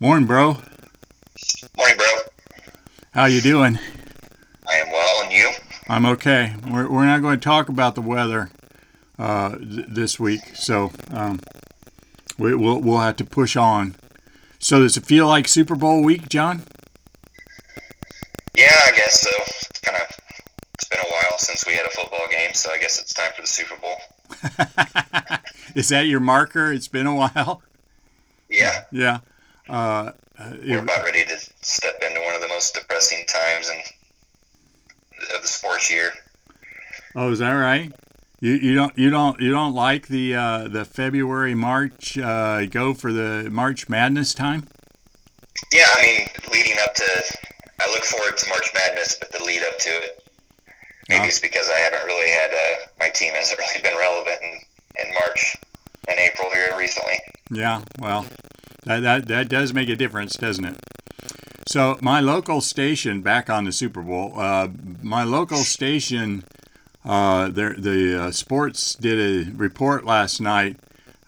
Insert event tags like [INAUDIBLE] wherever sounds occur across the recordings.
Morning, bro. Morning, bro. How you doing? I am well, and you? I'm okay. We're, we're not going to talk about the weather uh, th- this week, so um, we, we'll we'll have to push on. So does it feel like Super Bowl week, John? Yeah, I guess so. It's kind of it's been a while since we had a football game, so I guess it's time for the Super Bowl. [LAUGHS] Is that your marker? It's been a while. Yeah, Yeah. Uh, we're about ready to step into one of the most depressing times in of the sports year. oh, is that right? You, you don't you don't you don't like the uh, the February March uh, go for the March Madness time? Yeah, I mean, leading up to, I look forward to March Madness, but the lead up to it, maybe Yeah. it's because I haven't really had uh, my team hasn't [LAUGHS] really been relevant in, in March and April here recently. Yeah, well, that, that that does make a difference, doesn't it? So my local station, back on the Super Bowl, uh, my local station, uh, the uh, sports did a report last night.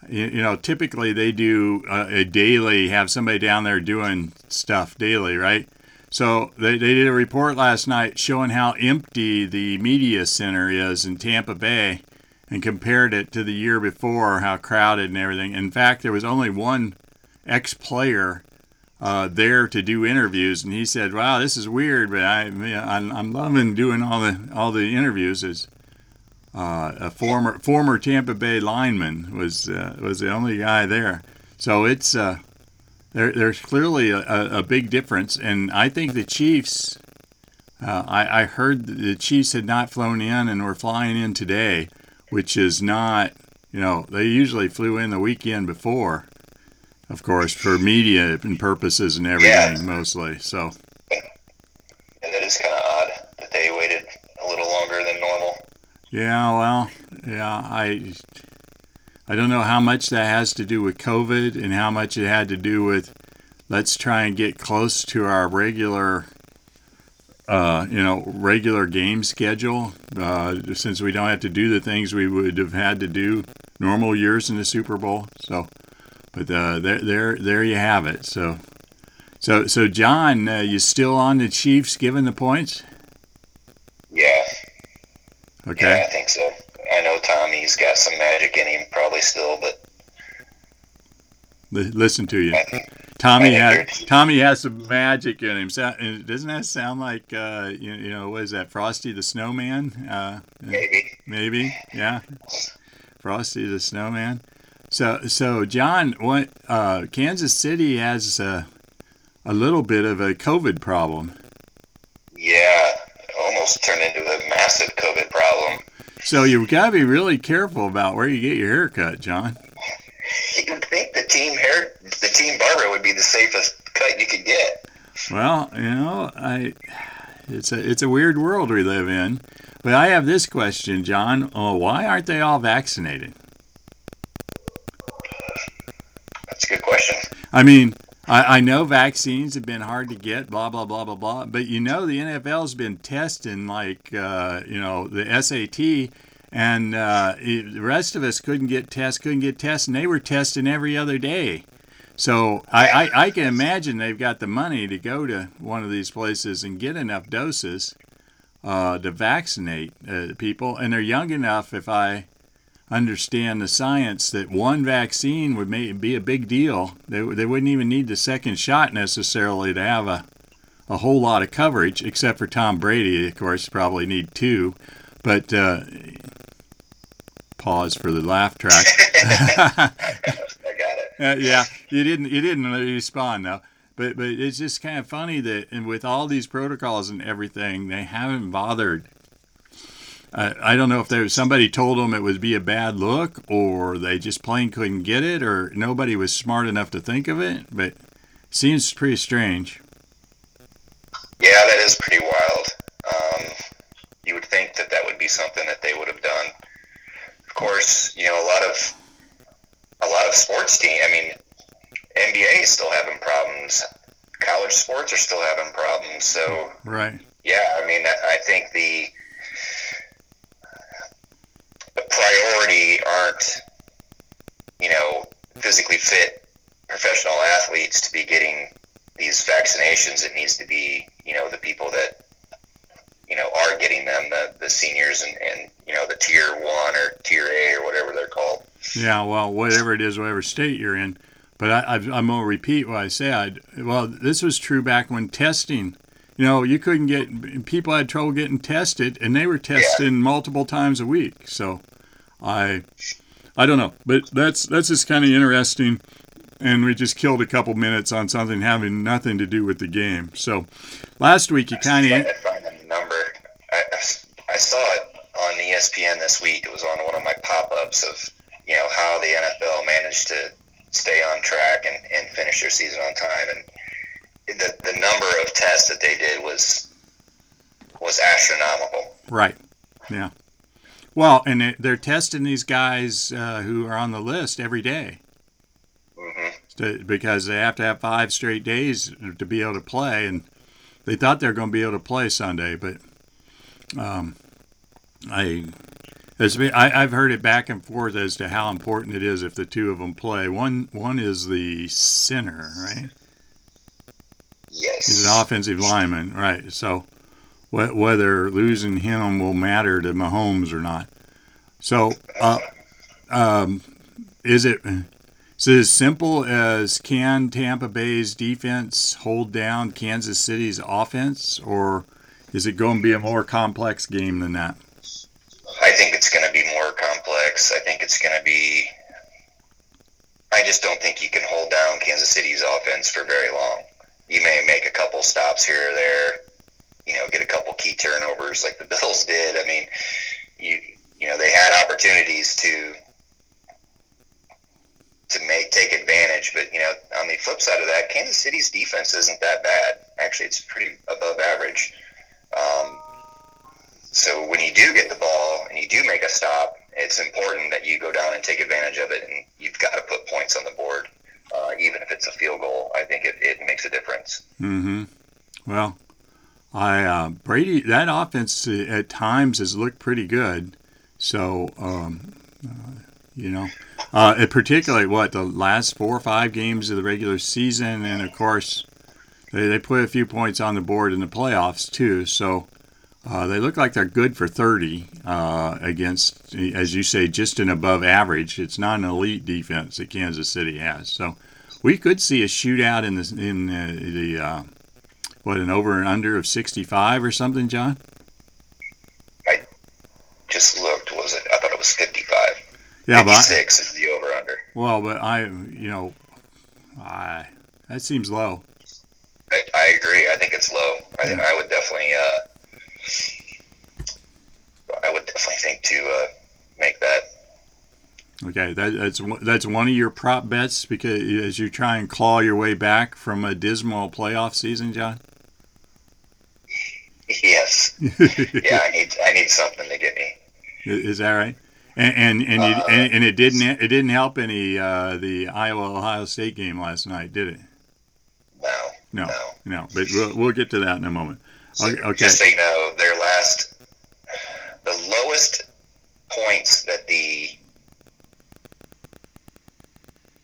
You, you know, typically they do uh, a daily, have somebody down there doing stuff daily, right? So they, they did a report last night showing how empty the media center is in Tampa Bay and compared it to the year before, how crowded and everything. In fact, there was only one ex player uh, there to do interviews, and he said, "Wow, this is weird, but I, I'm, I'm loving doing all the all the interviews." As uh, a former former Tampa Bay lineman was uh, was the only guy there, so it's uh, there, there's clearly a, a, big difference, and I think the Chiefs. Uh, I, I heard the Chiefs had not flown in and were flying in today, which is not, you know, they usually flew in the weekend before, of course, for media and purposes and everything, Yeah. mostly. So, And that is kind of odd that they waited a little longer than normal. yeah, well, yeah, I, I don't know how much that has to do with COVID and how much it had to do with let's try and get close to our regular, uh, you know, regular game schedule. Uh, since we don't have to do the things we would have had to do normal years in the Super Bowl. So, but uh, there, there, there you have it. So, so, so John, uh, you still on the Chiefs giving the points? Yeah, Okay. yeah, I think so. I know Tommy's got some magic in him, probably still, but Li- listen to you. Tommy has Tommy has some magic in him. So, doesn't that sound like uh, you, you know what is that Frosty the Snowman? Uh, maybe. maybe, yeah, Frosty the Snowman. So so John, what uh, Kansas City has a, a little bit of a COVID problem. Yeah, almost turned into a massive COVID problem. So you've got to be really careful about where you get your hair cut, John. [LAUGHS] You'd think the team hair, the team barber would be the safest cut you could get. Well, you know, I it's a it's a weird world we live in. But I have this question, John. Oh, why aren't they all vaccinated? That's a good question. I mean, I, I know vaccines have been hard to get, blah blah blah blah blah. But you know, the NFL's been testing like uh, you know the SAT, and uh, it- the rest of us couldn't get tests, couldn't get tests, and they were testing every other day. So I, I, I can imagine they've got the money to go to one of these places and get enough doses uh, to vaccinate uh, people, and they're young enough. If I understand the science, that one vaccine would make, be a big deal. They, they wouldn't even need the second shot necessarily to have a a whole lot of coverage, except for Tom Brady, of course, probably need two. But uh, pause for the laugh track. [LAUGHS] I got it. Uh, yeah, you didn't you didn't respond though. But but it's just kind of funny that and with all these protocols and everything, they haven't bothered. Uh, I don't know if there was somebody told them it would be a bad look, or they just plain couldn't get it, or nobody was smart enough to think of it. But seems pretty strange. Yeah, that is pretty wild. Um, you would think that that would be something that they would have done. Of course, you know a lot of a lot of sports team. I mean, NBA is still having problems. College sports are still having problems. So Right. yeah, I mean, I think the priority aren't you know physically fit professional athletes to be getting these vaccinations, it needs to be you know the people that you know are getting them, the the seniors and and you know the tier one or tier A or whatever they're called. Yeah, well, whatever it is, whatever state you're in. But I, I'm going to repeat what I said. Well, this was true back when testing. You know, you couldn't get people had trouble getting tested, and they were testing yeah. multiple times a week. So, I, I don't know, but that's that's just kind of interesting. And we just killed a couple minutes on something having nothing to do with the game. So, last week you kind of number. I, I saw it on ESPN this week. It was on one of my pop-ups of you know how the NFL managed to stay on track and, and finish their season on time. And the the number of tests that they did was was astronomical. Right. Yeah. Well, and they're testing these guys uh, who are on the list every day. Mm-hmm. because they have to have five straight days to be able to play, and they thought they were going to be able to play Sunday, but um, I I, have heard it back and forth as to how important it is if the two of them play. One one is the center, right? Yes. He's an offensive lineman, right? So whether losing him will matter to Mahomes or not. So, uh, um, is it is it as simple as can Tampa Bay's defense hold down Kansas City's offense, or is it going to be a more complex game than that? I think it's going to be more complex. I think it's going to be. I just don't think you can hold down Kansas City's offense for very long. You may make a couple stops here or there, you know, get a couple key turnovers like the Bills did. I mean, you you know they had opportunities to to make take advantage, but you know, on the flip side of that, Kansas City's defense isn't that bad. Actually, it's pretty above average. Um, so when you do get the ball and you do make a stop, it's important that you go down and take advantage of it, and you've got to put points on the board, uh, even if it's a field goal. I think it, it makes a difference. Mm-hmm. Well, I uh, Brady that offense uh, at times has looked pretty good. So um, uh, you know, uh, particularly what the last four or five games of the regular season, and of course they, they put a few points on the board in the playoffs too. So uh, they look like they're good for 30 uh, against, as you say, just an above average. It's not an elite defense that Kansas City has. So we could see a shootout in the in uh, the uh, what an over and under of 65 or something, John. I just looked. Was it? I thought it was 55. Yeah, but six is the over under. Well, but I, you know, I that seems low. I, I agree. I think it's low. I, yeah. I would definitely. Uh, I would definitely think to uh, make that. Okay, that, that's that's one of your prop bets because as you try and claw your way back from a dismal playoff season, John. [LAUGHS] Yes. yeah, I need I need something to get me. Is that right? And and and, uh, and, and, it didn't it didn't help any uh, the Iowa Ohio State game last night, did it? No. No. No. no. But we'll we'll get to that in a moment. Okay. Just so you know, their last the lowest points that the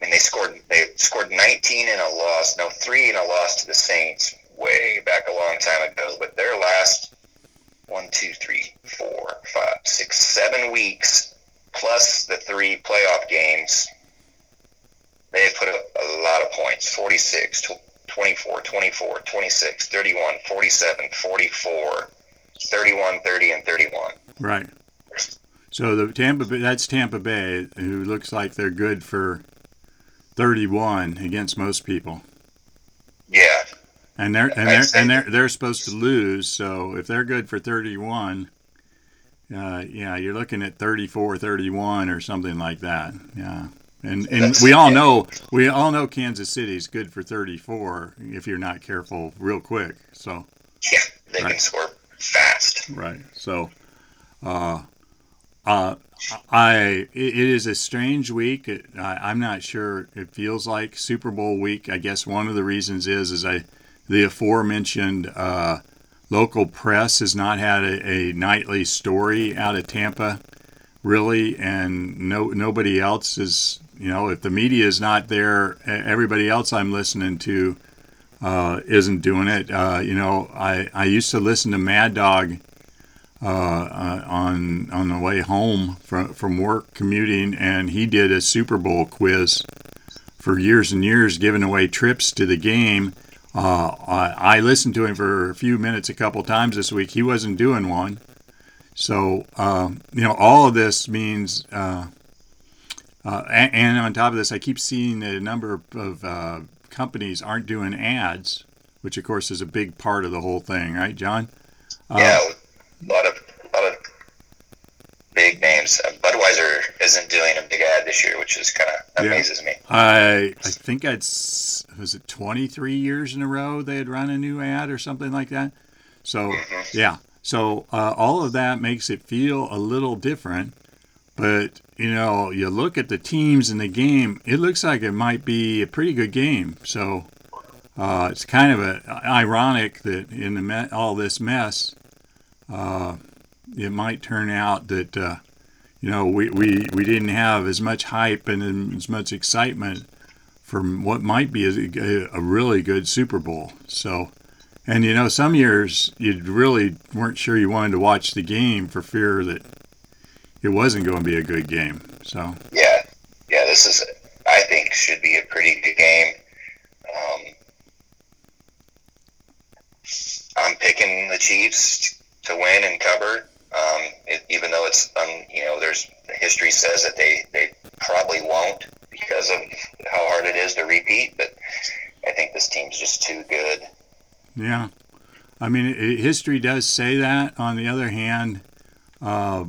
I mean, they scored they scored 19 in a loss, no three in a loss to the Saints way back a long time ago. But their last one, two, three, four, five, six, seven weeks plus the three playoff games, they have put up a lot of points 46, 24, 24, 26, 31, 47, 44, 31, 30, and 31. Right. So the Tampa that's Tampa Bay, who looks like they're good for 31 against most people. Yeah. And they're and they're and they're they're supposed to lose. So if they're good for 31, uh, yeah, you're looking at 34, 31 or something like that. Yeah. And and we all know we all know Kansas City's good for 34 if you're not careful real quick. So yeah, they right. can score fast. Right. So uh, uh, I it is a strange week. It, I, am not sure. It feels like Super Bowl week. I guess one of the reasons is is I the aforementioned uh, local press has not had a, a, nightly story out of Tampa, really, and no nobody else is you know, if the media is not there, everybody else I'm listening to uh, isn't doing it. Uh, you know, I, I used to listen to Mad Dog uh, uh, on on the way home from from work commuting, and he did a Super Bowl quiz for years and years, giving away trips to the game. Uh, I, I, listened to him for a few minutes a couple times this week. He wasn't doing one, so uh, you know all of this means. Uh, uh and, and, on top of this, I keep seeing that a number of uh, companies aren't doing ads, which of course is a big part of the whole thing, right, John? Yeah, lot of a lot of big names. Budweiser isn't doing a big ad this year, which is kind of amazes yeah. me. I I think I'd was it 23 years in a row they had run a new ad or something like that. So mm-hmm. yeah, so uh, all of that makes it feel a little different. But you know, you look at the teams in the game; it looks like it might be a pretty good game. So uh, it's kind of a, ironic that in the me- all this mess, uh, it might turn out that uh, you know we, we, we didn't have as much hype and as much excitement from what might be a, a really good Super Bowl. So, and you know, some years you really weren't sure you wanted to watch the game for fear that it wasn't going to be a good game. So yeah, yeah, this is I think should be a pretty good game. Um, I'm picking the Chiefs to win and cover. Um, it, even though it's um, you know there's history says that they they probably won't because of how hard it is to repeat, but I think this team's just too good. Yeah, I mean it, history does say that. On the other hand, uh,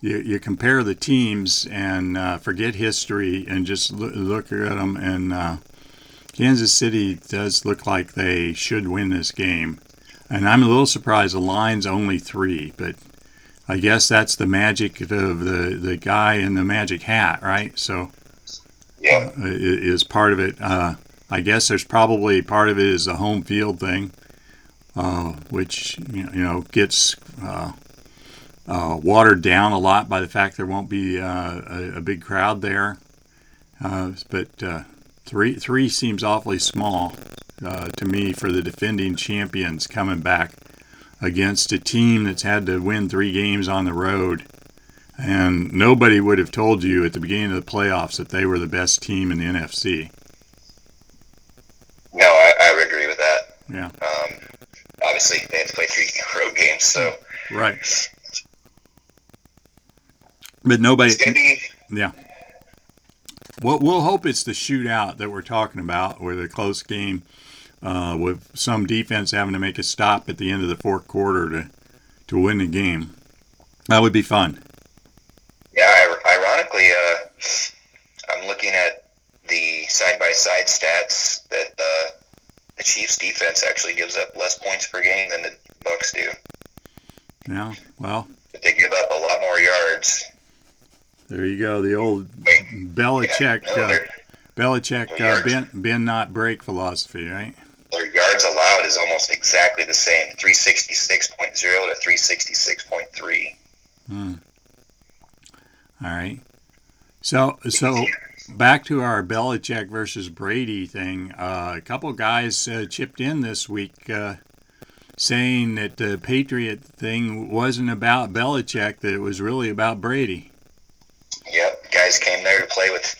you, you compare the teams and uh, forget history and just look, look at them and. Uh, Kansas City does look like they should win this game. And I'm a little surprised the line's only three, but I guess that's the magic of the, the guy in the magic hat, right? So, yeah, uh, is part of it. Uh, I guess there's probably part of it is the home field thing, uh, which you know gets uh, uh, watered down a lot by the fact there won't be uh, a, a, big crowd there. but three three seems awfully small uh, to me for the defending champions coming back against a team that's had to win three games on the road. And nobody would have told you at the beginning of the playoffs that they were the best team in the NFC. No, I, I would agree with that. Yeah. Um, obviously, they have to play three [LAUGHS] road games, so. Right. But nobody. Be, yeah. Well, we'll hope it's the shootout that we're talking about, or the close game uh, with some defense having to make a stop at the end of the fourth quarter to to win the game. That would be fun. Yeah, ironically, uh, I'm looking at the side-by-side stats that uh, the Chiefs' defense actually gives up less points per game than the Bucs do. Yeah, well, but they give up a lot more yards. There you go, the old Belichick, yeah, no, uh, Belichick, uh, bend, bend not break philosophy, right? Their yards allowed is almost exactly the same 366.0 to 366.3 hmm. all right. So so back to our Belichick versus Brady thing uh, a couple guys uh, chipped in this week uh, saying that the Patriot thing wasn't about Belichick that it was really about Brady. Yep guys came there to play with Brady not for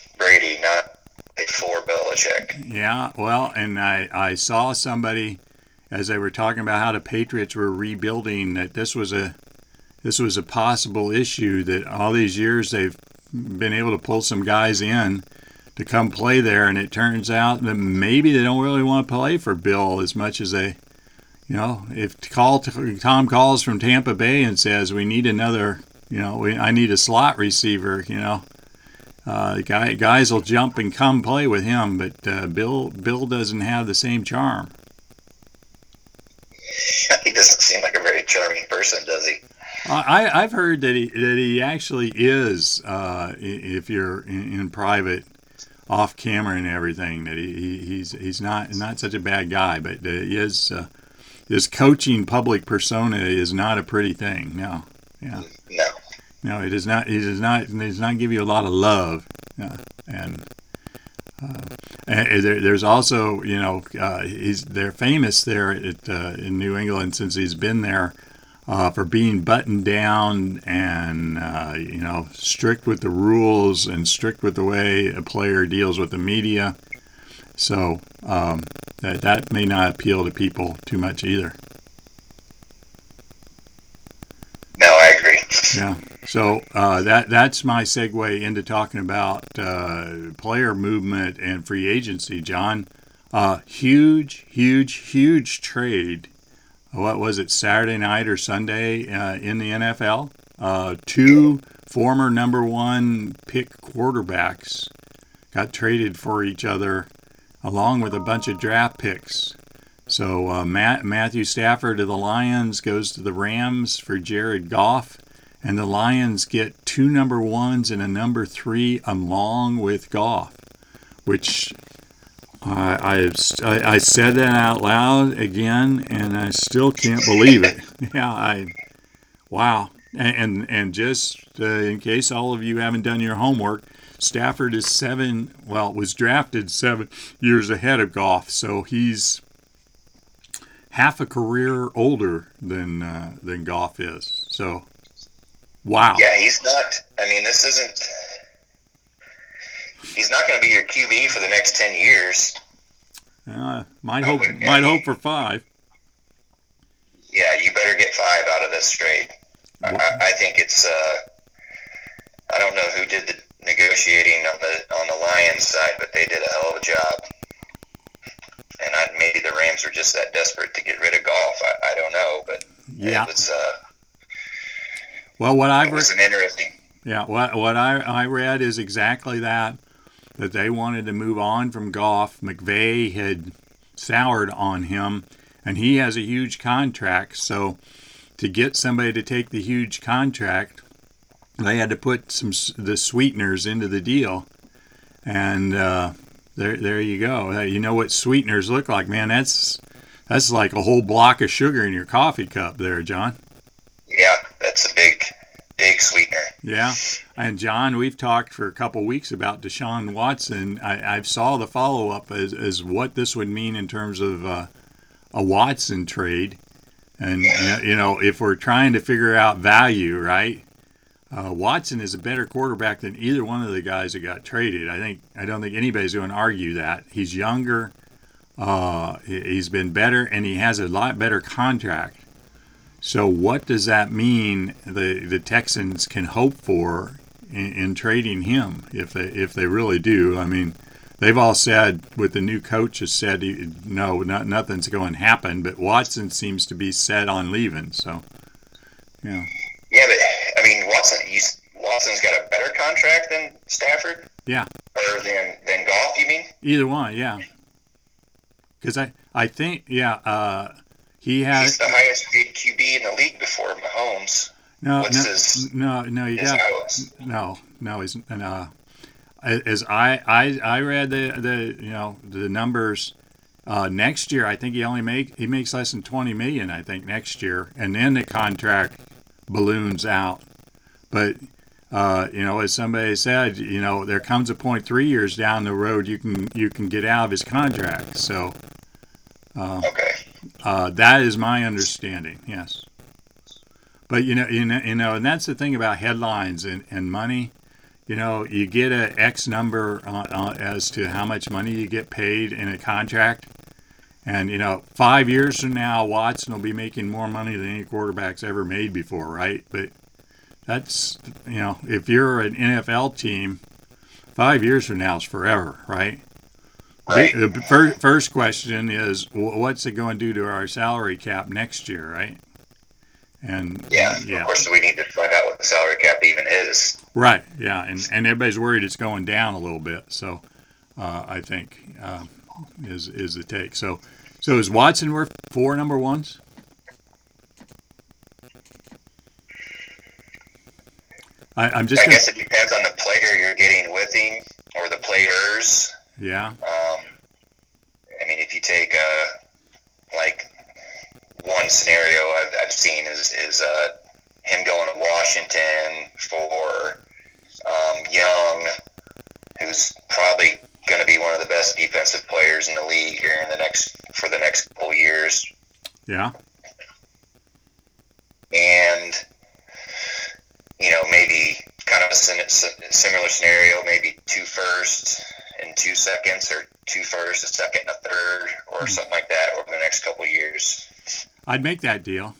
Belichick. Yeah, well, and I, I saw somebody as they were talking about how the Patriots were rebuilding that this was a this was a possible issue that all these years they've been able to pull some guys in to come play there, and it turns out that maybe they don't really want to play for Bill as much as they, you know, if Tom calls from Tampa Bay and says we need another, you know, we, I need a slot receiver, you know, uh, guy, guys will jump and come play with him, but uh, Bill Bill doesn't have the same charm. [LAUGHS] he doesn't seem like a very charming person, does he? I, I've heard that he that he actually is. Uh, if you're in, in, private, off camera and everything, that he, he's he's not not such a bad guy, but uh, his uh, his coaching public persona is not a pretty thing. No, yeah, no. No, it does not. It does not. It does not give you a lot of love. Uh, and. Uh, and there, there's also, you know, uh, he's they're famous there at, uh, in New England since he's been there uh, for being buttoned down and uh, you know strict with the rules and strict with the way a player deals with the media. So um, that that may not appeal to people too much either. No, I agree. Yeah. So uh, that that's my segue into talking about uh, player movement and free agency, John. Uh, huge, huge, huge trade. What was it, Saturday night or Sunday uh, in the NFL? Uh, two former number one pick quarterbacks got traded for each other, along with a bunch of draft picks. So uh, Matt, Matthew Stafford of the Lions goes to the Rams for Jared Goff, and the Lions get two number ones and a number three along with Goff, which I, I, I said that out loud again, and I still can't believe it. [LAUGHS] Yeah, I wow. And and, and just uh, in case all of you haven't done your homework, Stafford is seven. Well, was drafted seven years ahead of Goff, so he's half a career older than uh, than Goff is. So, wow. Yeah, he's not. I mean, this isn't. He's not going to be your QB for the next ten years. Uh, might hope. Might hope for five. Yeah, you better get five out of this trade. I, I think it's. Uh, I don't know who did the negotiating on the on the Lions side, but they did a hell of a job and I, maybe the Rams are just that desperate to get rid of Goff. I, I don't know, but yeah, it was. Uh, well, what I was interesting. Yeah, what what I I read is exactly that that they wanted to move on from Goff. McVay had soured on him, and he has a huge contract. So to get somebody to take the huge contract, they had to put some the sweeteners into the deal, and. Uh, there, there you go. You know what sweeteners look like, man. That's that's like a whole block of sugar in your coffee cup, there, John. Yeah, that's a big, big sweetener. Yeah, and John, we've talked for a couple weeks about Deshaun Watson. I, I saw the follow up as, as what this would mean in terms of uh, a Watson trade, and you know, if we're trying to figure out value, right? Uh, Watson is a better quarterback than either one of the guys that got traded. I think I don't think anybody's going to argue that. He's younger, uh, he's been better, and he has a lot better contract. So what does that mean? The the Texans can hope for in, in trading him if they if they really do. I mean, they've all said with the new coach has said no, not, nothing's going to happen. But Watson seems to be set on leaving. So, yeah. Yeah, but I mean, Watson, Watson's got a better contract than Stafford. Yeah. Or than than Goff, you mean? Either one, yeah. Because I I think yeah uh, he has. He's the highest paid QB in the league before Mahomes. No, What's no, his, no, no, you got no, no. He's uh, as I I I read the the you know the numbers. Uh, next year, I think he only make he makes less than twenty million. I think next year, and then the contract balloons out. But uh, you know, as somebody said, you know, there comes a point three years down the road you can you can get out of his contract. So uh, okay, uh, that is my understanding. Yes, but you know, you know, you know, and that's the thing about headlines and, and money. You know, you get a X number as to how much money you get paid in a contract. And, you know, five years from now, Watson will be making more money than any quarterback's ever made before, right? But that's, you know, if you're an NFL team, five years from now is forever, right? Right. The, first, first question is, what's it going to do to our salary cap next year, right? And yeah, yeah, of course, we need to find out what the salary cap even is. Right. Yeah, and and everybody's worried it's going down a little bit. So, uh, I think uh, is is the take. So, so is Watson worth four number ones? I, am just. I gonna, guess it depends on the player you're getting with him or the players. Yeah. Um, I mean, if you take a like one scenario I've, I've seen is is uh, him going to Washington for um, Young, who's probably going to be one of the best defensive players in the league here in the next for the next couple years. Yeah. I'd make that deal.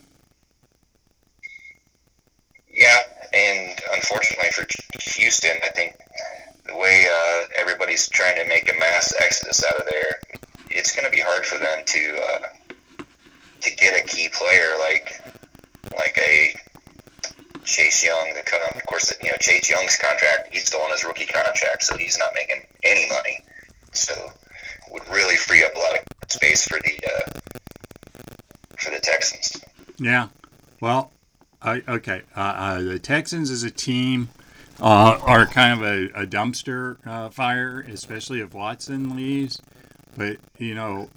Yeah, and unfortunately for Houston, I think the way uh, everybody's trying to make a mass exodus out of there, it's going to be hard for them to uh, to get a key player like like a Chase Young to come. Of course, you know Chase Young's contract, he's still on his rookie contract, so he's not making any money. So would really free up a lot of space for the uh, for the Texans. Yeah. Well, I, okay. Uh, uh, the Texans as a team uh, are kind of a, a dumpster uh, fire, especially if Watson leaves. But you know,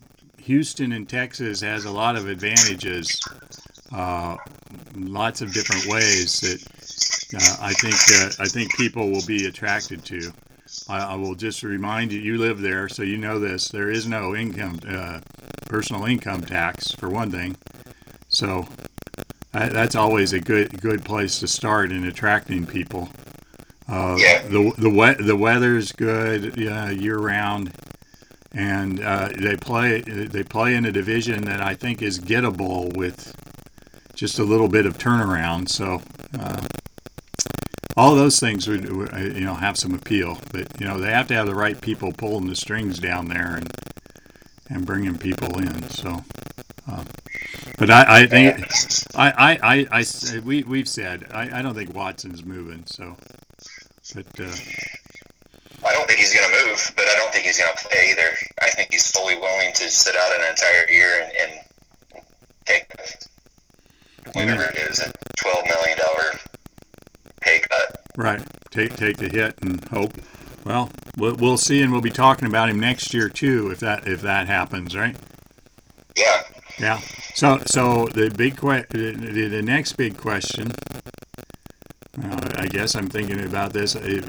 Houston and Texas has a lot of advantages, uh, lots of different ways that uh, I think I think people will be attracted to. I, I, will just remind you, you live there, so you know this. There is no income, personal income tax for one thing. So that's always a good good place to start in attracting people. Uh, yeah. The the we- the weather's good yeah, year round, and uh, they play they play in a division that I think is gettable with just a little bit of turnaround. So uh, all those things would you know have some appeal, but you know they have to have the right people pulling the strings down there and and bringing people in. So. But I, I think I, I, I, I, we we've said I, I don't think Watson's moving. So, but uh, I don't think he's going to move, but I don't think he's going to play either. I think he's fully willing to sit out an entire year and, and take whatever it is, a twelve million dollar pay cut. Right. Take take the hit and hope. Well, we'll we'll see, and we'll be talking about him next year too, if that if that happens, right? Yeah. Yeah. So, so the big que- the, the next big question. Uh, I guess I'm thinking about this. I,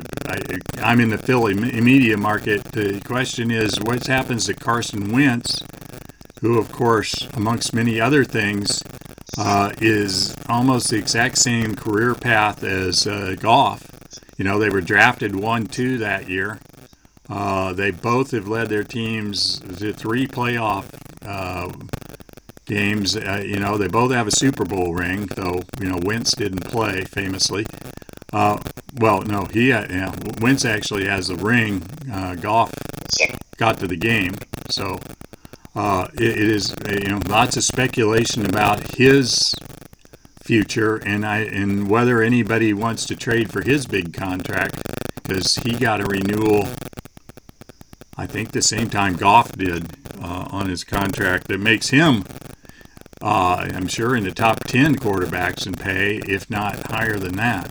am in the Philly media market. The question is, what happens to Carson Wentz, who, of course, amongst many other things, uh, is almost the exact same career path as uh, Goff. You know, they were drafted one two that year. Uh, they both have led their teams to three playoff uh, games. Uh, you know, they both have a Super Bowl ring, though, you know, Wentz didn't play famously. Uh, well, no, he, uh, yeah, Wentz actually has the ring. Uh, Goff got to the game. So uh, it, it is, uh, you know, lots of speculation about his future and I and whether anybody wants to trade for his big contract because he got a renewal I think the same time Goff did uh, on his contract that makes him uh, I'm sure in the top 10 quarterbacks in pay, if not higher than that.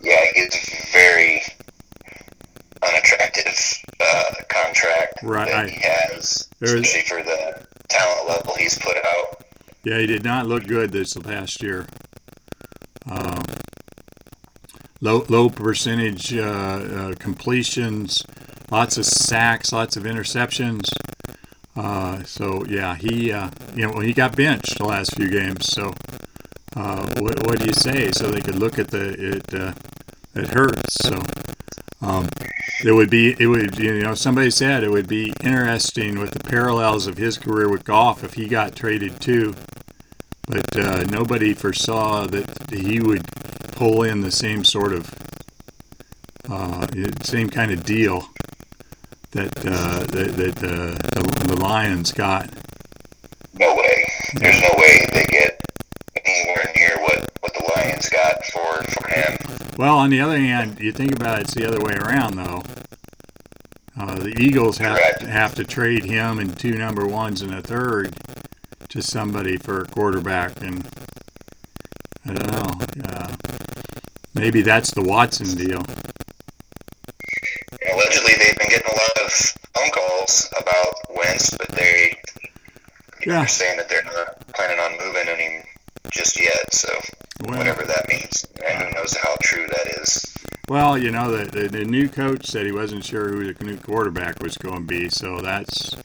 Yeah, it's very unattractive uh, contract right. that he has, especially for the talent level he's put out. Yeah, he did not look good this past year. Uh, low low percentage uh, uh, completions, lots of sacks, lots of interceptions. Uh, so yeah, he uh, you know he got benched the last few games. So uh, what, what do you say? So they could look at the it uh, it hurts. So um, it would be it would you know somebody said it would be interesting with the parallels of his career with Goff if he got traded too. But uh, nobody foresaw that he would pull in the same sort of uh, same kind of deal that uh, that, that uh, the, the Lions got. No way. There's no way they get anywhere near what, what the Lions got for, for him. Well, on the other hand, you think about it, it's the other way around, though. Uh, the Eagles have have to trade him and two number ones and a third to somebody for a quarterback, and I don't know. Uh, maybe that's the Watson deal allegedly they've been getting a lot of phone calls about Wentz, but they yeah. saying that they're not planning on moving him just yet. So well, whatever that means, and who knows how true that is. Well, you know, the, the, the new coach said he wasn't sure who the new quarterback was going to be, so that's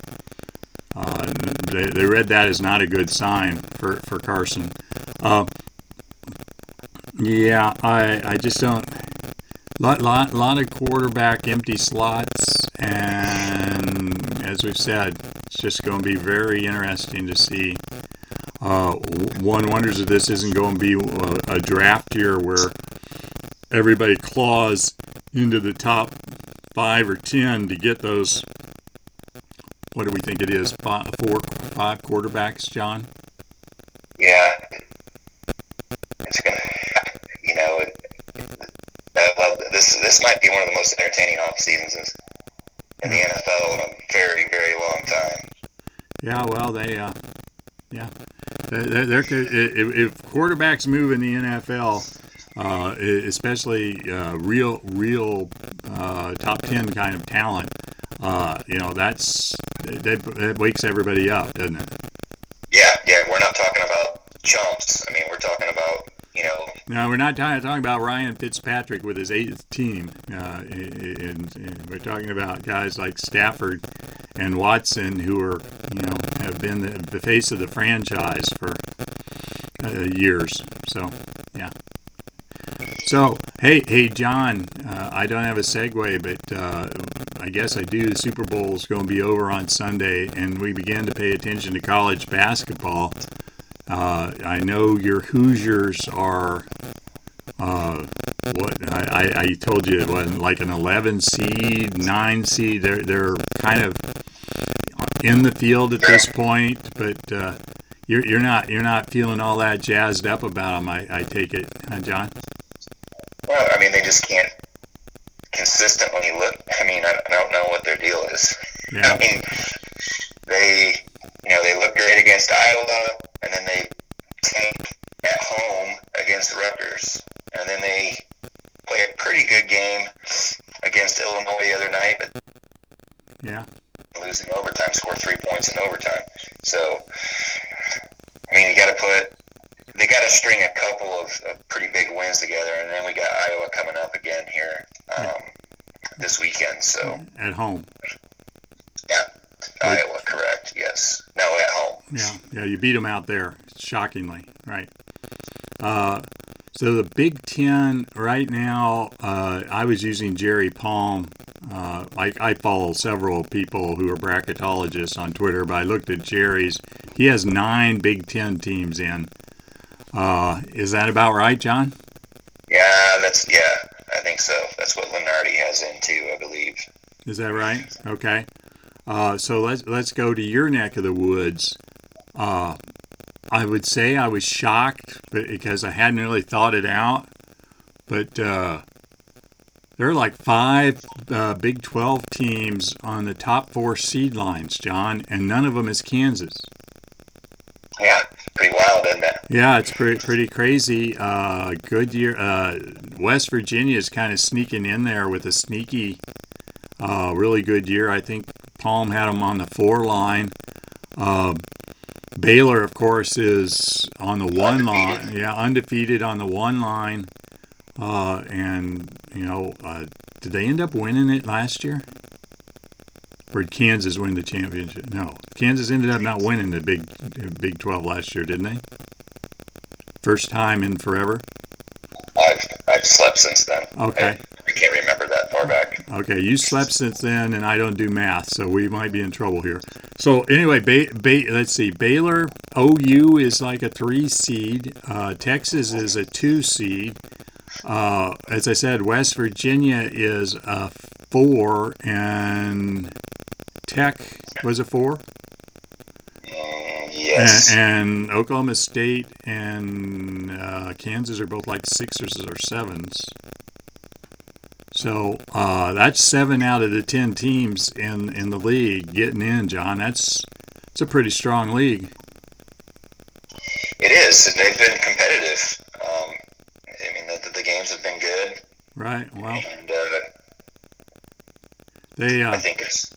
uh, they, they read that as not a good sign for for Carson. Uh, yeah, I I just don't. Lot, lot, lot of quarterback empty slots, and as we've said, it's just going to be very interesting to see. Uh, one wonders if this isn't going to be a, a draft year where everybody claws into the top five or ten to get those. What do we think it is? Five, four, five quarterbacks, John. Yeah, it's gonna. You know, uh, this this might be one of the most entertaining off seasons in the NFL in a very very long time. Yeah, well, they, uh, yeah, they're, they're, if, if quarterbacks move in the NFL, uh, especially uh, real, real uh, top ten kind of talent. Uh, you know, that's that, that wakes everybody up, doesn't it? Yeah, yeah. We're not talking about chumps. I mean, we're talking about you know. No, we're not talking, about Ryan Fitzpatrick with his eighth team, uh, and, and we're talking about guys like Stafford and Watson, who are you know have been the, the face of the franchise for uh, years. So, yeah. So, hey, hey, John, uh, I don't have a segue, but uh, I guess I do. The Super Bowl is going to be over on Sunday, and we began to pay attention to college basketball. Uh, I know your Hoosiers are. Uh, what I, I told you it wasn't like an 11 seed, nine seed. They're they're kind of in the field at this point, but uh, you're you're not you're not feeling all that jazzed up about them. I, I take it, huh, John. Well, I mean, they just can't consistently look. I mean, I, I don't know what their deal is. Yeah. [LAUGHS] I mean, they, you know, they look great against Iowa, and then they tank at home against the Rutgers, and then they play a pretty good game against Illinois the other night, but Yeah. losing overtime, score three points in overtime. So, I mean, you got to put, they got to string a couple of, of pretty big wins together, and then we got Iowa coming up again here um, this weekend. So, At home. yeah, Iowa, correct? Yes. No, at home. Yeah, yeah, you beat them out there, shockingly, right? Uh, so the Big Ten right now, uh, I was using Jerry Palm. Uh, I, I follow several people who are bracketologists on Twitter, but I looked at Jerry's. He has nine Big Ten teams in. Uh, is that about right, John? Yeah, that's yeah. I think so. That's what Lunardi has in too, I believe. Is that right? [LAUGHS] Okay. Uh, so let's let's go to your neck of the woods. Uh, I would say I was shocked because I hadn't really thought it out. But uh, there are like five uh, Big 12 teams on the top four seed lines, John, and none of them is Kansas. Yeah, pretty wild, isn't it? Yeah, it's pretty pretty crazy. Uh, good year. Uh, West Virginia is kind of sneaking in there with a sneaky, uh, really good year. I think Palm had them on the four line. Uh, Baylor, of course, is on the one line. Undefeated. Yeah, undefeated on the one line. Uh, and you know, uh, did they end up winning it last year? Or did Kansas win the championship? No, Kansas ended up not winning the Big Big Twelve last year, didn't they? First time in forever. I've I've slept since then. Okay. I, I can't remember that far back. Okay, you slept since then, and I don't do math, so we might be in trouble here. So anyway, ba- ba- let's see. Baylor, OU is like a three seed. Uh, Texas is a two seed. Uh, as I said, West Virginia is a four, and Tech was a four, yes. and, and Oklahoma State and uh, Kansas are both like sixes or sevens. So uh, that's seven out of the ten teams in, in the league getting in, John. That's it's a pretty strong league. It is. and They've been competitive. Um, I mean, the, the games have been good, Right. Well, and uh, they. I Uh, think it's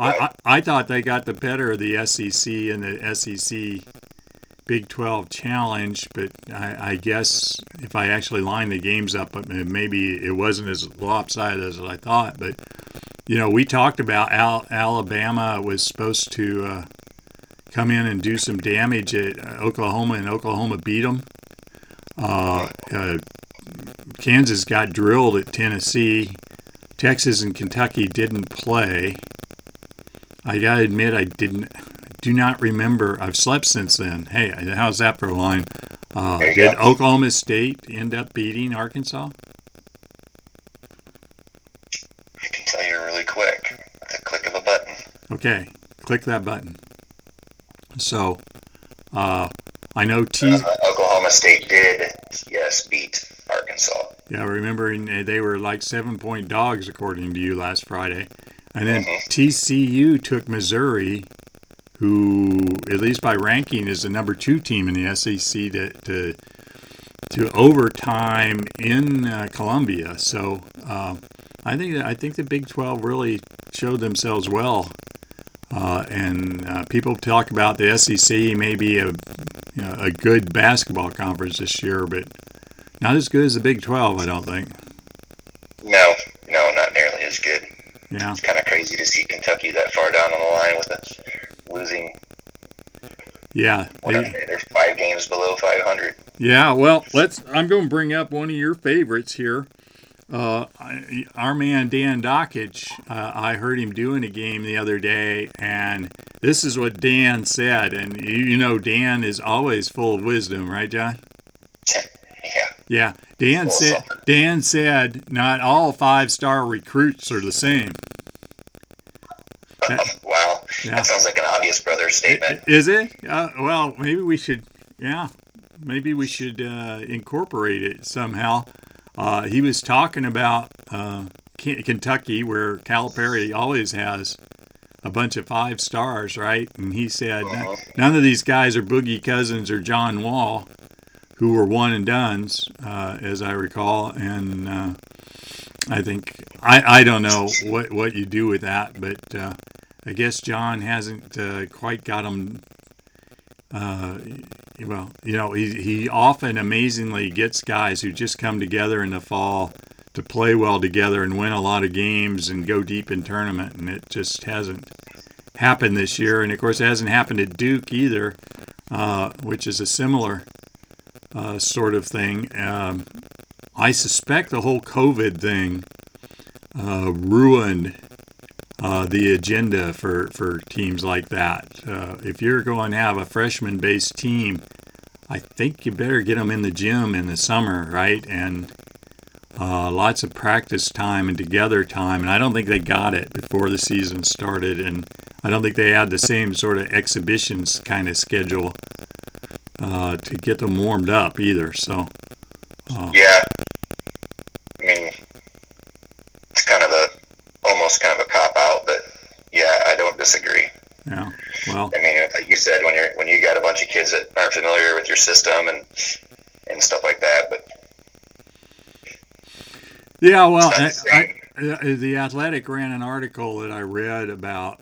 I, I I thought they got the better of the SEC and the SEC Big 12 challenge, but I, I guess if I actually line the games up, maybe it wasn't as lopsided as I thought. But you know, we talked about Al- Alabama was supposed to uh, come in and do some damage at uh, Oklahoma, and Oklahoma beat them. Uh, uh, Kansas got drilled at Tennessee. Texas and Kentucky didn't play. I gotta admit, I didn't, do not remember. I've slept since then. Hey, how's that for a line? Uh, did go. Oklahoma State end up beating Arkansas? I can tell you really quick. With a click of a button. Okay, click that button. So, uh, I know T. Uh, Oklahoma State did, yes, beat Arkansas. Yeah, remembering they were like seven point dogs according to you last Friday. And then mm-hmm. TCU took Missouri, who, at least by ranking, is the number two team in the SEC to, to, to overtime in uh, Columbia. So uh, I think I think the Big 12 really showed themselves well. Uh, and uh, people talk about the SEC may be a, you know, a good basketball conference this year, but not as good as the Big 12, I don't think. No, no, not nearly as good. Yeah. It's kind of crazy to see Kentucky that far down on the line with a losing. Yeah. They, they're five games below 500. Yeah, well, let's. I'm going to bring up one of your favorites here. Uh, our man Dan Dakich, uh, I heard him doing a game the other day, and this is what Dan said. And you, you know, Dan is always full of wisdom, right, John? [LAUGHS] Yeah. Yeah. Dan said Dan said not all five star recruits are the same. That, [LAUGHS] wow. Yeah. That sounds like an obvious brother statement. Is it? Uh, well, maybe we should. Yeah. Maybe we should uh, incorporate it somehow. Uh, he was talking about uh, Kentucky, where Calipari always has a bunch of five stars, right? And he said uh-huh. none of these guys are Boogie Cousins or John Wall who were one and dones, uh, as I recall. And uh, I think I, I don't know what what you do with that, but uh, I guess John hasn't uh, quite got them. Uh, well, you know, he he often amazingly gets guys who just come together in the fall to play well together and win a lot of games and go deep in tournament, and it just hasn't happened this year. And of course, it hasn't happened at Duke either, uh, which is a similar uh, sort of thing. Um, I suspect the whole COVID thing uh, ruined uh, the agenda for, for teams like that. Uh, if you're going to have a freshman based team, I think you better get them in the gym in the summer, right? And uh, lots of practice time and together time. And I don't think they got it before the season started. And I don't think they had the same sort of exhibitions kind of schedule uh, to get them warmed up either. So. Uh, yeah. I mean, it's kind of a almost kind of a cop out, but yeah, I don't disagree. Yeah. Well. I mean, like you said, when you're when you got a bunch of kids that aren't familiar with your system and and stuff like that, but. Yeah, well, I, I, the Athletic ran an article that I read about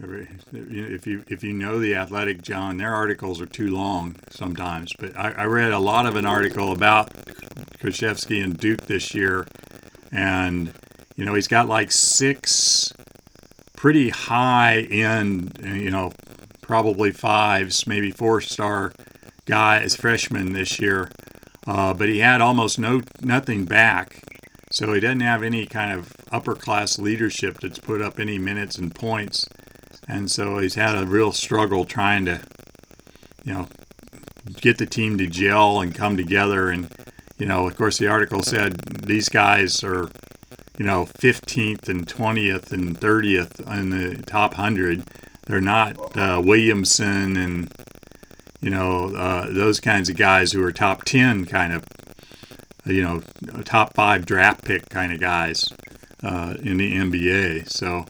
if you if you know the athletic john their articles are too long sometimes but i, I read a lot of an article about Krzyzewski and duke this year and you know he's got like six pretty high end you know probably fives maybe four star guys freshmen this year uh, but he had almost no nothing back. So he doesn't have any kind of upper class leadership that's put up any minutes and points and so he's had a real struggle trying to, you know, get the team to gel and come together. And you know, of course, the article said these guys are, you know, 15th and 20th and 30th in the top hundred. They're not uh, Williamson and you know uh, those kinds of guys who are top 10 kind of, you know, top five draft pick kind of guys uh, in the NBA. So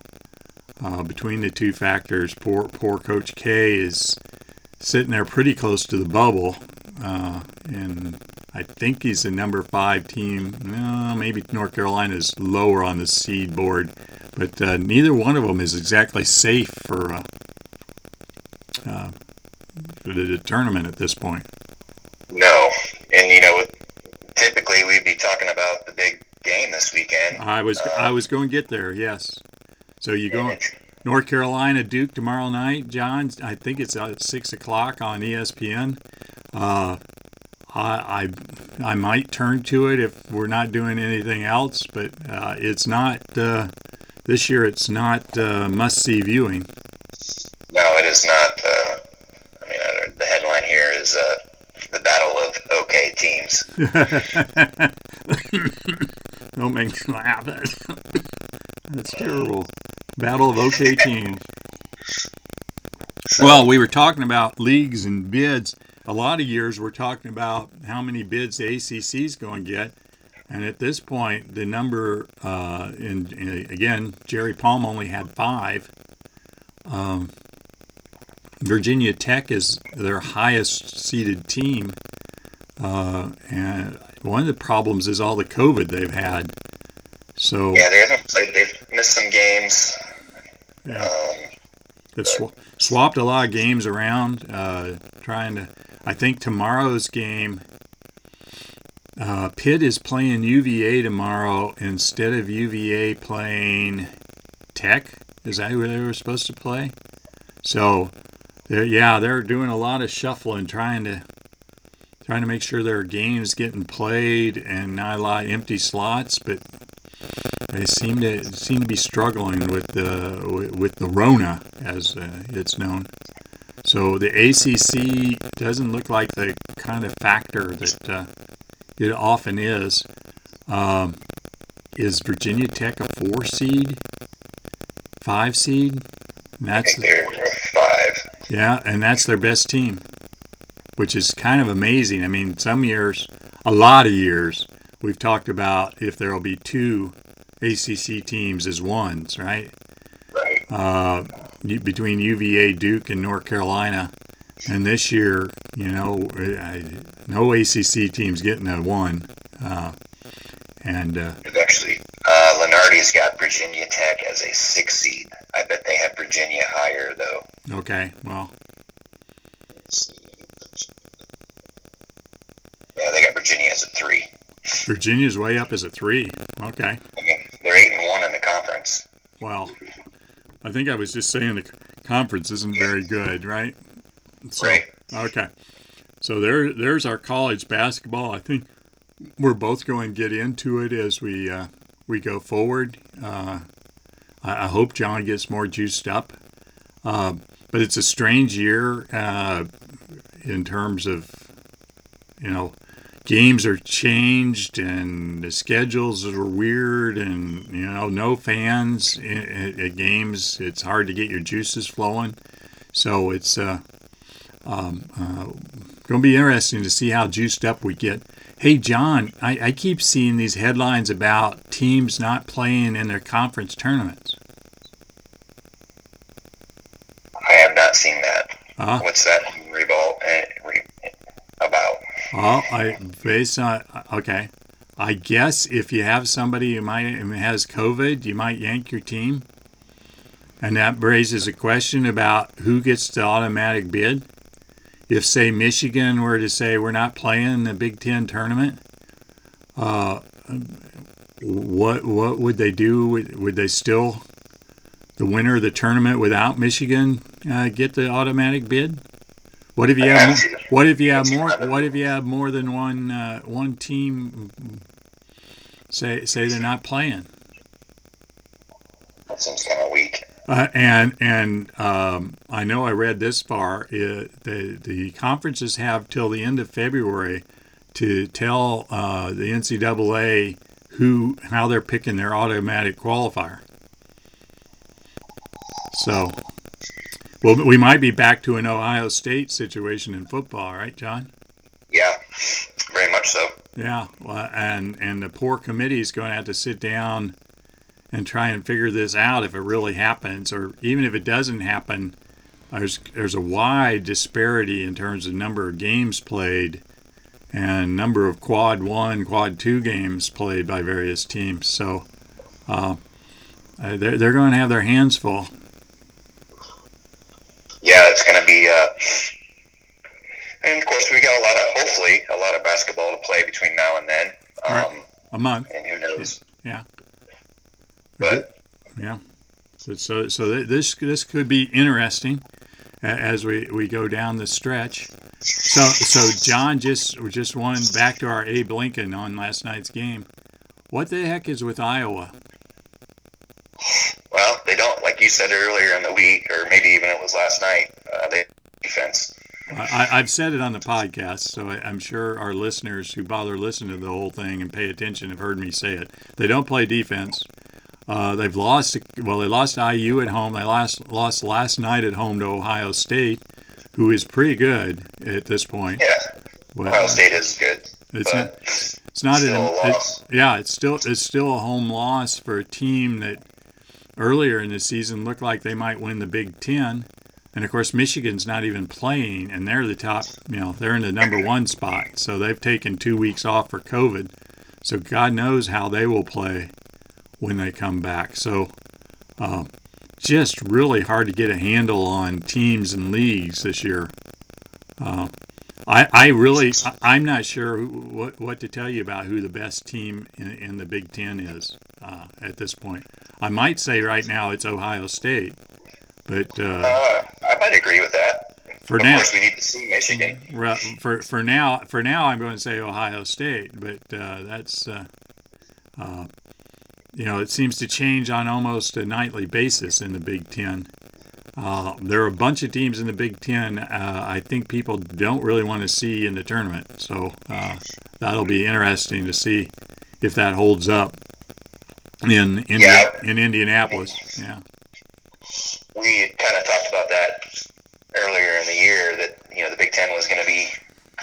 uh, between the two factors, poor poor Coach K is sitting there pretty close to the bubble, uh, and I think he's the number five team. No, maybe North Carolina is lower on the seed board, but uh, neither one of them is exactly safe for uh, uh, of the tournament at this point. No, and you know, typically we'd be talking about the big game this weekend. I was uh, I was going to get there. Yes. So you go North Carolina Duke tomorrow night, John. I think it's at six o'clock on ESPN. Uh, I, I, I might turn to it if we're not doing anything else, but uh, it's not uh, this year. It's not uh, must see viewing. No, it is not. Uh, I mean, uh, the headline here is the battle of OK teams. [LAUGHS] Don't make me laugh. [LAUGHS] That's terrible. Battle of OK teams. Well, we were talking about leagues and bids. A lot of years we're talking about how many bids the ACC is going to get. And at this point, the number, uh, in, in, again, Jerry Palm only had five. Um, Virginia Tech is their highest seeded team. Uh, and one of the problems is all the COVID they've had. So yeah, they haven't played. They've missed some games. Yeah. Um, they've sw- swapped a lot of games around, uh, trying to. I think tomorrow's game. Uh, Pitt is playing UVA tomorrow instead of UVA playing Tech. Is that who they were supposed to play? So, they're, yeah, they're doing a lot of shuffling, trying to trying to make sure there are games getting played and not a lot of empty slots. But they seem to seem to be struggling with the with the Rona, as uh, it's known. So the ACC doesn't look like the kind of factor that uh, it often is. Um, is Virginia Tech a four seed, five seed? And that's they're five. Yeah, and that's their best team, which is kind of amazing. I mean, some years, a lot of years, we've talked about if there will be two ACC teams as ones, right? Right. Uh, between UVA, Duke, and North Carolina. And this year, you know, no ACC teams getting a one. Uh, and uh, actually, uh, Lunardi's got Virginia Tech as a six seed. I bet they have Virginia higher though. Okay, well. Yeah, they got Virginia as a three. Virginia's way up as a three. Okay. they're eight and one in the conference. Well, I think I was just saying the conference isn't very good, right? So, right. Okay. So there, there's our college basketball. I think we're both going to get into it as we uh, we go forward. Uh, I, I, hope John gets more juiced up. Uh, but it's a strange year uh, in terms of, you know, games are changed and the schedules are weird and you know no fans. At, at games it's hard to get your juices flowing. So it's uh, um, uh, going to be interesting to see how juiced up we get. Hey john I, I keep seeing these headlines about teams not playing in their conference tournaments. I have not seen that. Uh, what's that revolt well, I based on okay. I guess if you have somebody who might who has COVID, you might yank your team, and that raises a question about who gets the automatic bid. If say Michigan were to say we're not playing the Big Ten tournament, uh, what what would they do? Would, would they still the winner of the tournament without Michigan uh, get the automatic bid? What if you have? What if you have more? What if you have more than one uh, one team? Say say they're not playing. That seems kind of weak. Uh, and and um, I know I read this far. It, the the conferences have till the end of February to tell uh, the NCAA who how they're picking their automatic qualifier. So well, we might be back to an Ohio State situation in football, right, John? Yeah, very much so. Yeah, well, and and the poor committee is going to have to sit down and try and figure this out if it really happens, or even if it doesn't happen. There's there's a wide disparity in terms of number of games played and number of quad one, quad two games played by various teams. So uh, they're, they're going to have their hands full yeah, it's going to be uh, And of course, we got a lot of hopefully a lot of basketball to play between now and then. Um, right. A month. And who knows? Yeah. But yeah. So so, so this this could be interesting as we, we go down the stretch. So so John just just won back to our Abe Lincoln on last night's game. What the heck is with Iowa? Well, they don't like you said earlier in the week, or maybe even it was last night. Uh, they defense. I, have said it on the podcast, so I, am sure our listeners who bother listening to the whole thing and pay attention have heard me say it. They don't play defense. Uh, they've lost. Well, they lost IU at home. They lost lost last night at home to Ohio State, who is pretty good at this point. Yeah, well, Ohio State is good. It's not. It's not an. It, yeah, it's still it's still a home loss for a team that earlier in the season looked like they might win the Big Ten, and of course Michigan's not even playing, and they're the top. You know, they're in the number one spot, so they've taken two weeks off for COVID. So God knows how they will play when they come back. So, uh, just really hard to get a handle on teams and leagues this year. Uh, I, I really, I'm not sure what, what to tell you about who the best team in, in the Big Ten is uh, at this point. I might say right now it's Ohio State, but uh, uh I might agree with that. For of now, course, we need to see Michigan. For for now, for now, I'm going to say Ohio State, but uh, that's uh, you know, it seems to change on almost a nightly basis in the Big Ten. Uh, there are a bunch of teams in the Big Ten uh, I think people don't really want to see in the tournament. So uh, that'll be interesting to see if that holds up in Indi- yeah. in Indianapolis. Yeah. We kind of talked about that earlier in the year that you know the Big Ten was going to be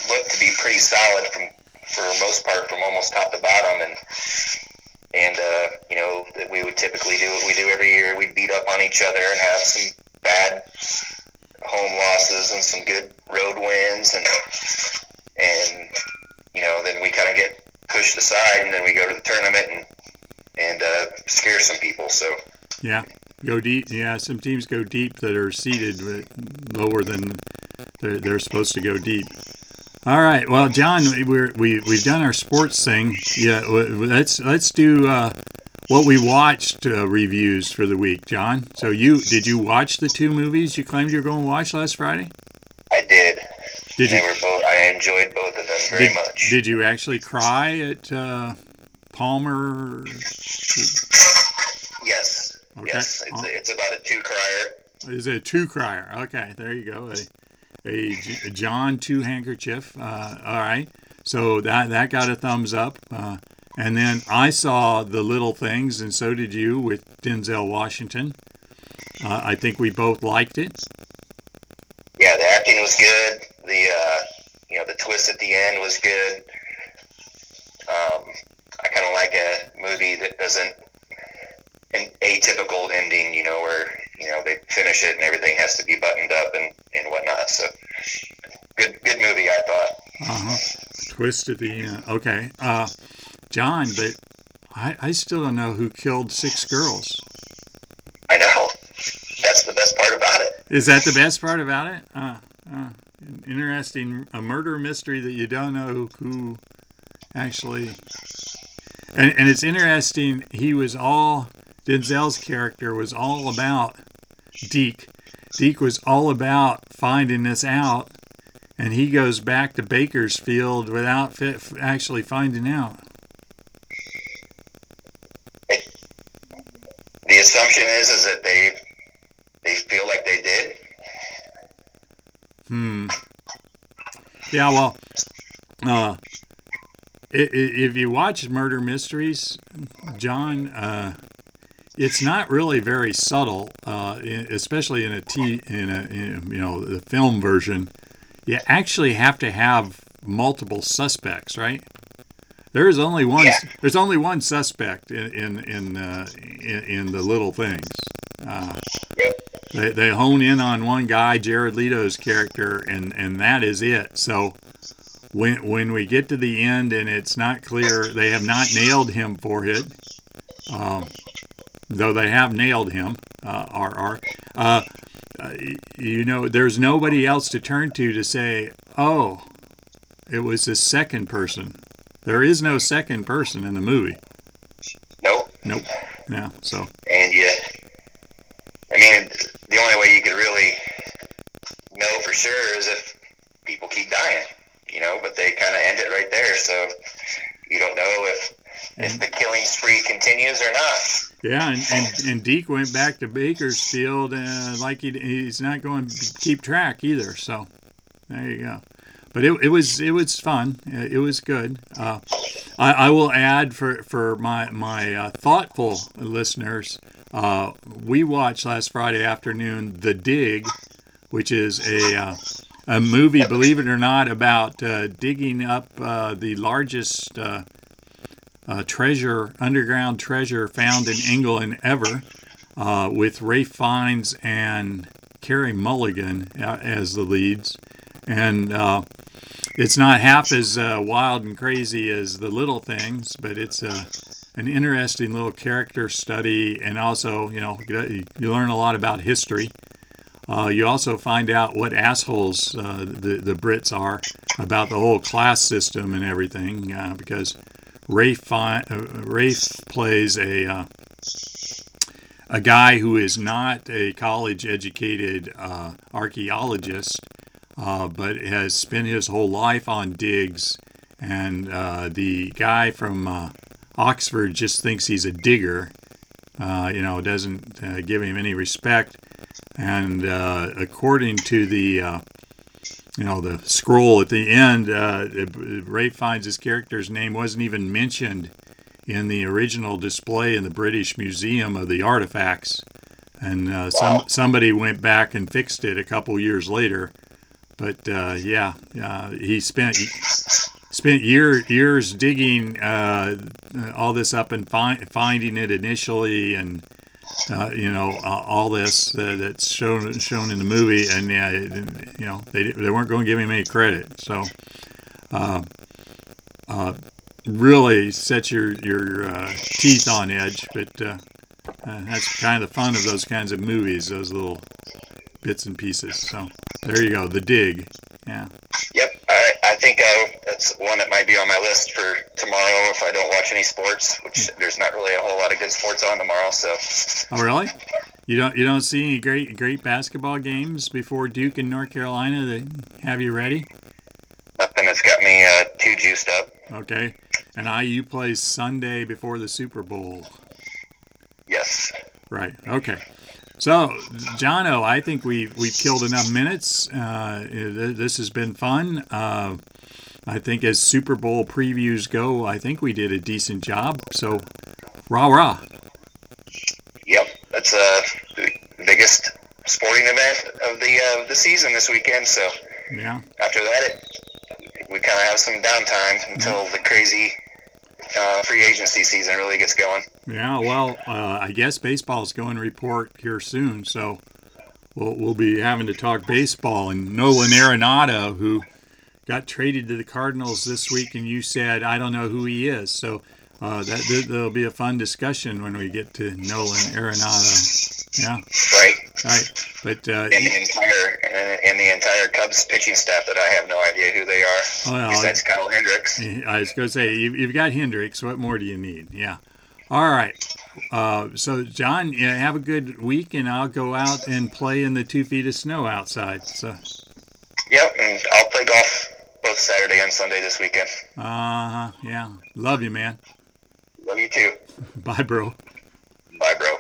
looked to be pretty solid from for most part from almost top to bottom and and uh, you know that we would typically do what we do every year. We'd beat up on each other and have some bad home losses and some good road wins, and and you know then we kind of get pushed aside, and then we go to the tournament and and uh, scare some people. So yeah, go deep. Yeah, some teams go deep that are seated lower than they're, they're supposed to go deep. All right. Well, John, we're, we we've done our sports thing. Yeah. Let's let's do uh, what we watched uh, reviews for the week, John. So you did you watch the two movies you claimed you were going to watch last Friday? I did. Did they you? Were both, I enjoyed both of them very did, much. Did you actually cry at uh, Palmer? Yes. Okay. Yes. It's, a, it's about a two crier. Is it a two crier? Okay, there you go a, a John two handkerchief. Uh, all right, so that that got a thumbs up. And then I saw the little things, and so did you with Denzel Washington. Uh, I think we both liked it. Yeah, the acting was good. The uh, you know the twist at the end was good. Um, I kind of like a movie that doesn't an atypical ending. You know where you know they finish it and everything has to be buttoned up and, and whatnot. So good good movie, I thought. Uh huh. Twist at the end. Okay, uh, John, but I I still don't know who killed six girls. I know. That's the best part about it. Is that the best part about it? Uh, uh, interesting. A murder mystery that you don't know who actually. And, and it's interesting. He was all Denzel's character was all about Deke. Deke was all about finding this out, and he goes back to Bakersfield without actually finding out. Assumption is is that they they feel like they did. Hmm. Yeah. Well. Uh, if you watch murder mysteries, John, uh, it's not really very subtle, uh, especially in a t in a in, you know the film version. You actually have to have multiple suspects, right? There is only one. Yeah. There's only one suspect in in in, uh, in, in, the little things. Uh, they, they hone in on one guy, Jared Leto's character, and and that is it. So when when we get to the end and it's not clear, they have not nailed him for it. Um, though they have nailed him, uh, RR. Uh, uh, you know, there's nobody else to turn to to say, "Oh, it was the second person." There is no second person in the movie. Nope. Nope. Yeah. So. And you, I mean, the only way you could really know for sure is if people keep dying, you know. But they kind of end it right there, so you don't know if if the killing spree continues or not. Yeah, and, and, and Deke went back to Bakersfield, uh, like he, he's not going to keep track either. So there you go. But it, it was it was fun. It was good. Uh, I, I will add for for my my uh, thoughtful listeners. Uh, we watched last Friday afternoon The Dig, which is a uh, a movie, believe it or not, about uh, digging up uh, the largest uh, treasure, underground treasure found in England ever, uh, with Rafe Fiennes and Carey Mulligan uh, as the leads. And uh, it's not half as uh, wild and crazy as The Little Things, but it's a an interesting little character study. And also, you know, you learn a lot about history. Uh, you also find out what assholes uh, the, the Brits are about the whole class system and everything, uh, because Rafe, uh, Rafe plays a uh, a guy who is not a college educated uh, archaeologist, uh, but has spent his whole life on digs. And uh, the guy from uh, Oxford just thinks he's a digger, you know, doesn't give him any respect. And according to the you know, the scroll at the end, uh, Rafe Fiennes's character's name wasn't even mentioned in the original display in the British Museum of the Artifacts. And uh, some, somebody went back and fixed it a couple years later. But uh, yeah, uh, he spent spent year, years digging uh, all this up and fi- finding it initially and uh, you know, uh, all this uh, that's shown shown in the movie, and yeah, you know, they they weren't going to give him any credit. So, uh, uh, really set your your uh, teeth on edge. But that's kind of the fun of those kinds of movies, those little bits and pieces. So there you go, The Dig. Yeah. Yep, I, I think uh, that's one that might be on my list for tomorrow if I don't watch any sports, which there's not really a whole lot of good sports on tomorrow. So. Oh really? You don't you don't see any great great basketball games before Duke and North Carolina that have you ready? Nothing that's got me uh, too juiced up. Okay, and IU plays Sunday before the Super Bowl. Yes. Right. Okay. So, Jono, I think we've we've killed enough minutes. Uh, this has been fun. Uh, I think as Super Bowl previews go, I think we did a decent job. So, rah rah. Yep, that's uh, the biggest sporting event of the uh, the season this weekend. So, yeah. After that, it, we kind of have some downtime until yeah. the crazy uh, free agency season really gets going. Yeah, well, uh, I guess baseball is going to report here soon, so we'll, we'll be having to talk baseball. And Nolan Arenado, who got traded to the Cardinals this week, and you said I don't know who he is, so uh, that there'll be a fun discussion when we get to Nolan Arenado. Yeah. Right. Right. But uh, in the entire in the entire Cubs pitching staff that I have no idea who they are. Well, besides Kyle Hendricks. I was going to say you've, you've got Hendricks. What more do you need? Yeah. All right. Uh, so, John, yeah, have a good week, and I'll go out and play in the two feet of snow outside. So. Yep, and I'll play golf both Saturday and Sunday this weekend. Uh huh. Yeah. Love you, man. Love you too. [LAUGHS] Bye, bro. Bye, bro.